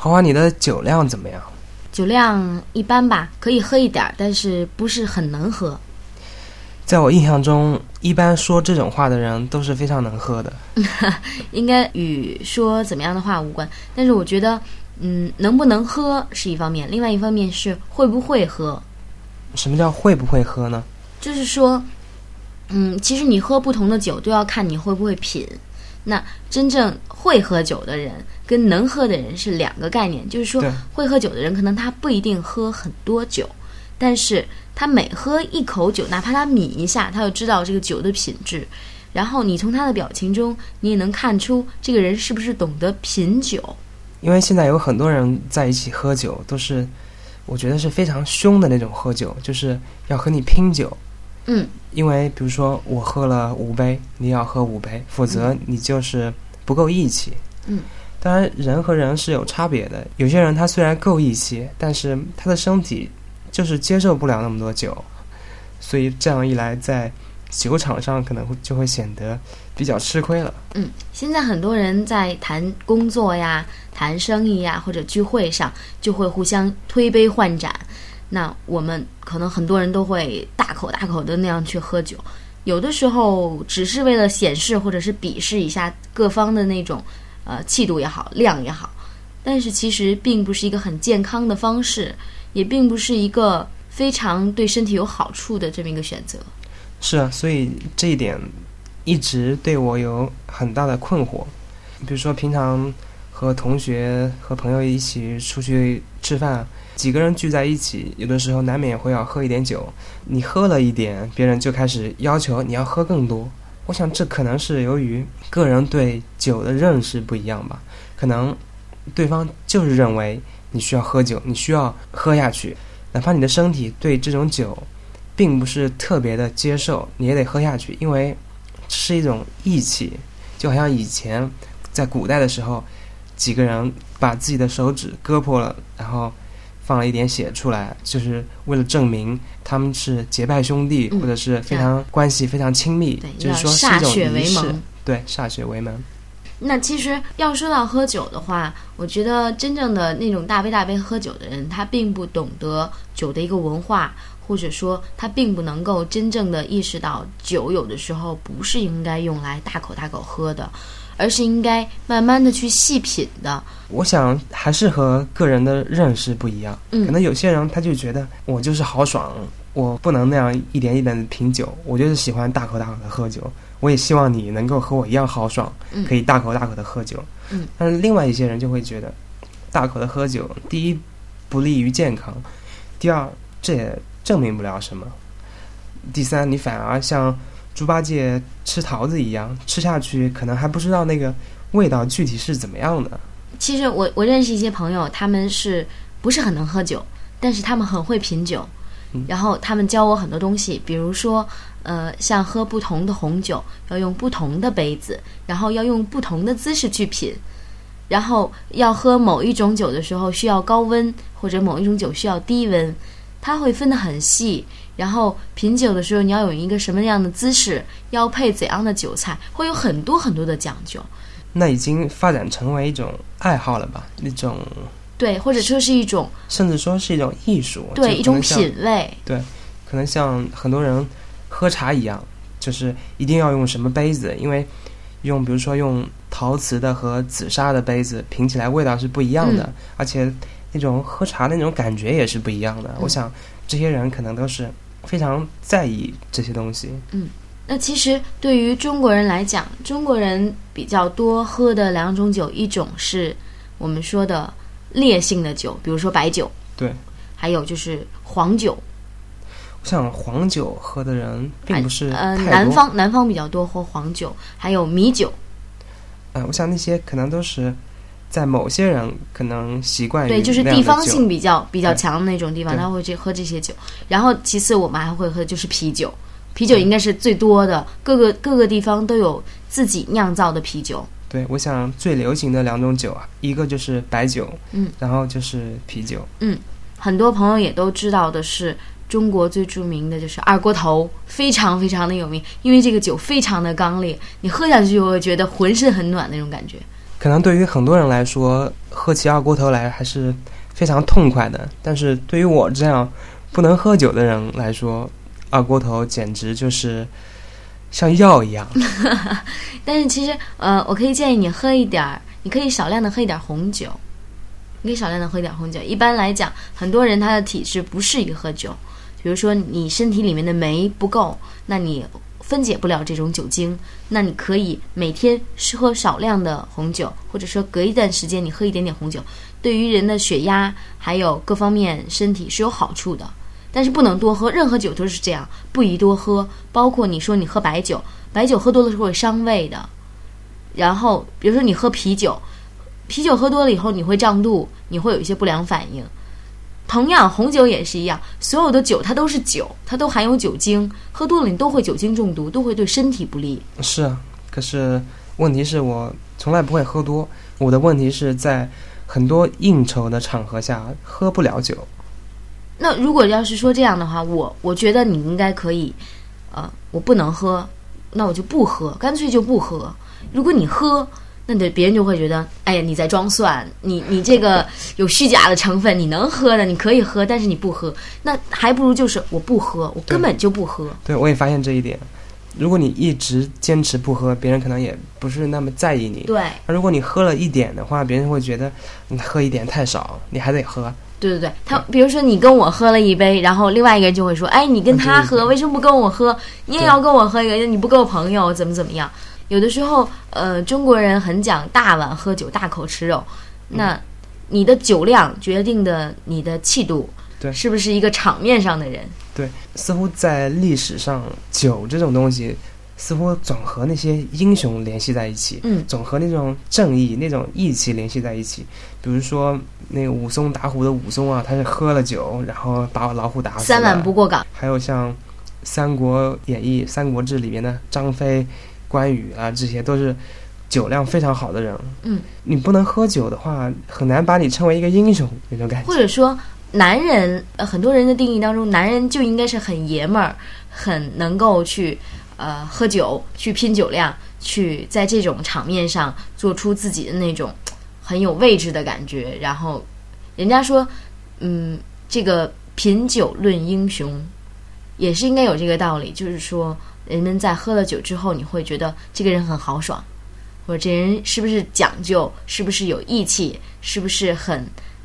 花花，你的酒量怎么样？酒量一般吧，可以喝一点儿，但是不是很能喝。在我印象中，一般说这种话的人都是非常能喝的。应该与说怎么样的话无关，但是我觉得，嗯，能不能喝是一方面，另外一方面是会不会喝。什么叫会不会喝呢？就是说，嗯，其实你喝不同的酒都要看你会不会品。那真正会喝酒的人跟能喝的人是两个概念，就是说，会喝酒的人可能他不一定喝很多酒，但是他每喝一口酒，哪怕他抿一下，他就知道这个酒的品质。然后你从他的表情中，你也能看出这个人是不是懂得品酒。因为现在有很多人在一起喝酒，都是我觉得是非常凶的那种喝酒，就是要和你拼酒。嗯，因为比如说我喝了五杯，你也要喝五杯，否则你就是不够义气。嗯，当然人和人是有差别的，有些人他虽然够义气，但是他的身体就是接受不了那么多酒，所以这样一来，在酒场上可能会就会显得比较吃亏了。嗯，现在很多人在谈工作呀、谈生意呀，或者聚会上，就会互相推杯换盏。那我们可能很多人都会大口大口的那样去喝酒，有的时候只是为了显示或者是鄙视一下各方的那种呃气度也好、量也好，但是其实并不是一个很健康的方式，也并不是一个非常对身体有好处的这么一个选择。是啊，所以这一点一直对我有很大的困惑。比如说，平常和同学、和朋友一起出去吃饭，几个人聚在一起，有的时候难免会要喝一点酒。你喝了一点，别人就开始要求你要喝更多。我想，这可能是由于个人对酒的认识不一样吧。可能对方就是认为你需要喝酒，你需要喝下去，哪怕你的身体对这种酒并不是特别的接受，你也得喝下去，因为是一种义气，就好像以前在古代的时候，几个人把自己的手指割破了，然后放了一点血出来，就是为了证明他们是结拜兄弟，嗯或者是非常关系非常亲密，就是说歃一种血为仪式盟，对，歃血为盟。那其实要说到喝酒的话，我觉得真正的那种大杯大杯喝酒的人，他并不懂得酒的一个文化，或者说他并不能够真正的意识到酒有的时候不是应该用来大口大口喝的，而是应该慢慢的去细品的。我想还是和个人的认识不一样，嗯可能有些人他就觉得我就是豪爽，我不能那样一点一点的品酒，我就是喜欢大口大口的喝酒。我也希望你能够和我一样豪爽，嗯可以大口大口的喝酒。嗯，但是另外一些人就会觉得，大口的喝酒，第一不利于健康，第二这也证明不了什么，第三你反而像猪八戒吃桃子一样，吃下去可能还不知道那个味道具体是怎么样的。其实我我认识一些朋友，他们是不是很能喝酒，但是他们很会品酒，嗯。然后他们教我很多东西，比如说，呃，像喝不同的红酒要用不同的杯子，然后要用不同的姿势去品，然后要喝某一种酒的时候需要高温，或者某一种酒需要低温，它会分得很细。然后品酒的时候，你要有一个什么样的姿势，要配怎样的酒菜，会有很多很多的讲究。那已经发展成为一种爱好了吧？一种对，或者说是一种甚至说是一种艺术，对一种品味。对可能像很多人喝茶一样，就是一定要用什么杯子，因为用比如说用陶瓷的和紫砂的杯子品起来味道是不一样的，嗯而且那种喝茶的那种感觉也是不一样的。嗯我想这些人可能都是非常在意这些东西。嗯那其实对于中国人来讲，中国人比较多喝的两种酒，一种是我们说的烈性的酒，比如说白酒，对，还有就是黄酒。我想黄酒喝的人并不是呃，南方南方比较多喝黄酒，还有米酒。呃，我想那些可能都是在某些人可能习惯于对，就是地方性比较比较强的那种地方，他会去喝这些酒。然后其次，我们还会喝的就是啤酒，啤酒应该是最多的，各个各个地方都有自己酿造的啤酒。对，我想最流行的两种酒啊，一个就是白酒，嗯，然后就是啤酒。嗯很多朋友也都知道的是，中国最著名的就是二锅头，非常非常的有名，因为这个酒非常的刚烈，你喝下去就会觉得浑身很暖那种感觉。可能对于很多人来说，喝起二锅头来还是非常痛快的。但是对于我这样不能喝酒的人来说，二锅头简直就是像药一样。但是其实，呃，我可以建议你喝一点儿，你可以少量的喝一点红酒，你可以少量的喝一点红酒。一般来讲，很多人他的体质不适宜喝酒，比如说你身体里面的酶不够，那你。分解不了这种酒精，那你可以每天喝少量的红酒，或者说隔一段时间你喝一点点红酒，对于人的血压还有各方面身体是有好处的。但是不能多喝，任何酒都是这样，不宜多喝。包括你说你喝白酒，白酒喝多了是会伤胃的。然后比如说你喝啤酒，啤酒喝多了以后你会胀肚，你会有一些不良反应。同样，红酒也是一样，所有的酒它都是酒，它都含有酒精，喝多了你都会酒精中毒，都会对身体不利。是啊，可是问题是我从来不会喝多，我的问题是在很多应酬的场合下喝不了酒。那如果要是说这样的话，我我觉得你应该可以，呃，我不能喝，那我就不喝，干脆就不喝。如果你喝。那对别人就会觉得，哎呀，你在装蒜，你 你这个有虚假的成分，你能喝的，你可以喝，但是你不喝，那还不如就是我不喝，我根本就不喝。对，我也发现这一点。如果你一直坚持不喝，别人可能也不是那么在意你。对。那如果你喝了一点的话，别人会觉得你喝一点太少，你还得喝。对对对，他比如说你跟我喝了一杯，然后另外一个人就会说，哎，你跟他喝，为什么不跟我喝？你也要跟我喝一个，你不够朋友，怎么怎么样？有的时候，呃，中国人很讲大碗喝酒，大口吃肉。那你的酒量决定的你的气度，对，是不是一个场面上的人？对，似乎在历史上，酒这种东西似乎总和那些英雄联系在一起，嗯，总和那种正义、那种义气联系在一起。比如说那个武松打虎的武松啊，他是喝了酒，然后把老虎打死。三碗不过岗。还有像《三国演义》《三国志》里面的张飞。关羽啊，这些都是酒量非常好的人。嗯，你不能喝酒的话，很难把你称为一个英雄那种感觉。或者说，男人，呃，很多人的定义当中，男人就应该是很爷们儿，很能够去呃喝酒，去拼酒量，去在这种场面上做出自己的那种很有位置的感觉。然后，人家说，嗯，这个品酒论英雄，也是应该有这个道理，就是说。人们在喝了酒之后，你会觉得这个人很豪爽，或者这人是不是讲究，是不是有义气，是不是很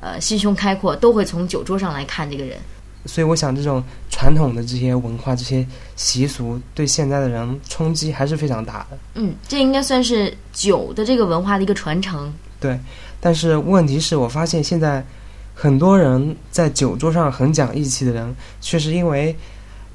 呃心胸开阔，都会从酒桌上来看这个人。所以，我想这种传统的这些文化、这些习俗，对现在的人冲击还是非常大的。嗯，这应该算是酒的这个文化的一个传承。对，但是问题是我发现现在很多人在酒桌上很讲义气的人，却是因为。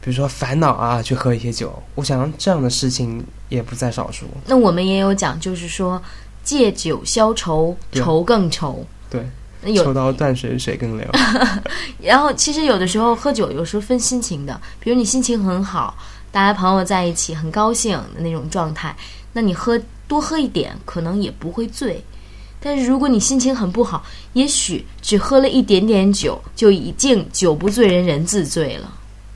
比如说烦恼啊，去喝一些酒，我想这样的事情也不在少数。那我们也有讲，就是说借酒消愁，愁更愁。对，有抽刀断水，水更流。然后其实有的时候喝酒，有时候分心情的。比如你心情很好，大家朋友在一起很高兴的那种状态，那你喝多喝一点，可能也不会醉。但是如果你心情很不好，也许只喝了一点点酒，就已经酒不醉人人自醉了。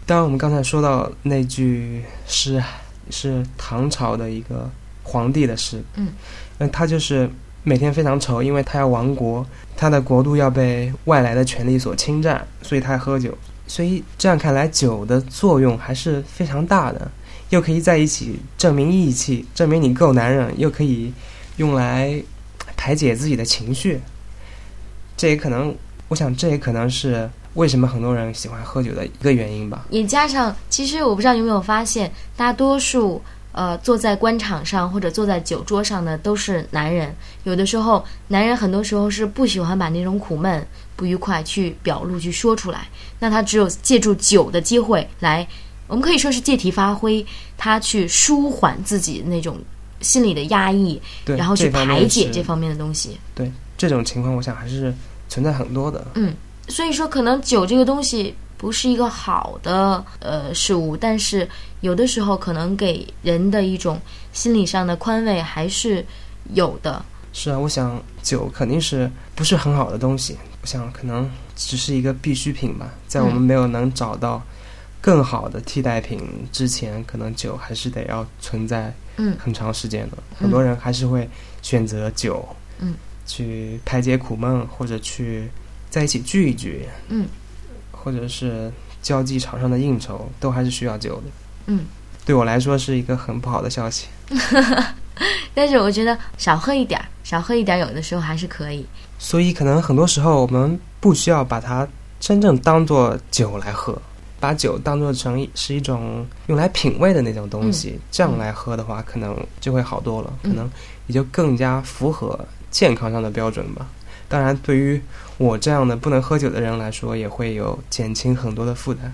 当然，我们刚才说到那句诗，是唐朝的一个皇帝的诗。嗯，那他就是每天非常愁，因为他要亡国，他的国度要被外来的权力所侵占，所以他喝酒。所以这样看来，酒的作用还是非常大的，又可以在一起证明义气，证明你够男人，又可以用来排解自己的情绪。这也可能，我想，这也可能是。为什么很多人喜欢喝酒的一个原因吧？也加上，其实我不知道有没有发现，大多数呃坐在官场上或者坐在酒桌上的都是男人。有的时候，男人很多时候是不喜欢把那种苦闷、不愉快去表露、去说出来。那他只有借助酒的机会来，我们可以说是借题发挥，他去舒缓自己那种心理的压抑，然后去排解这方面的东西。对这种情况，我想还是存在很多的。嗯。所以说，可能酒这个东西不是一个好的呃事物，但是有的时候可能给人的一种心理上的宽慰还是有的。是啊，我想酒肯定是不是很好的东西，我想可能只是一个必需品吧。在我们没有能找到更好的替代品之前，可能酒还是得要存在嗯很长时间的。很多人还是会选择酒嗯，去排解苦闷，或者去在一起聚一聚，嗯，或者是交际场上的应酬，都还是需要酒的。嗯，对我来说是一个很不好的消息。但是我觉得少喝一点儿，少喝一点儿，有的时候还是可以。所以，可能很多时候我们不需要把它真正当做酒来喝，把酒当做成是一种用来品味的那种东西，这样来喝的话，可能就会好多了，可能也就更加符合健康上的标准吧。当然，对于我这样的不能喝酒的人来说，也会有减轻很多的负担。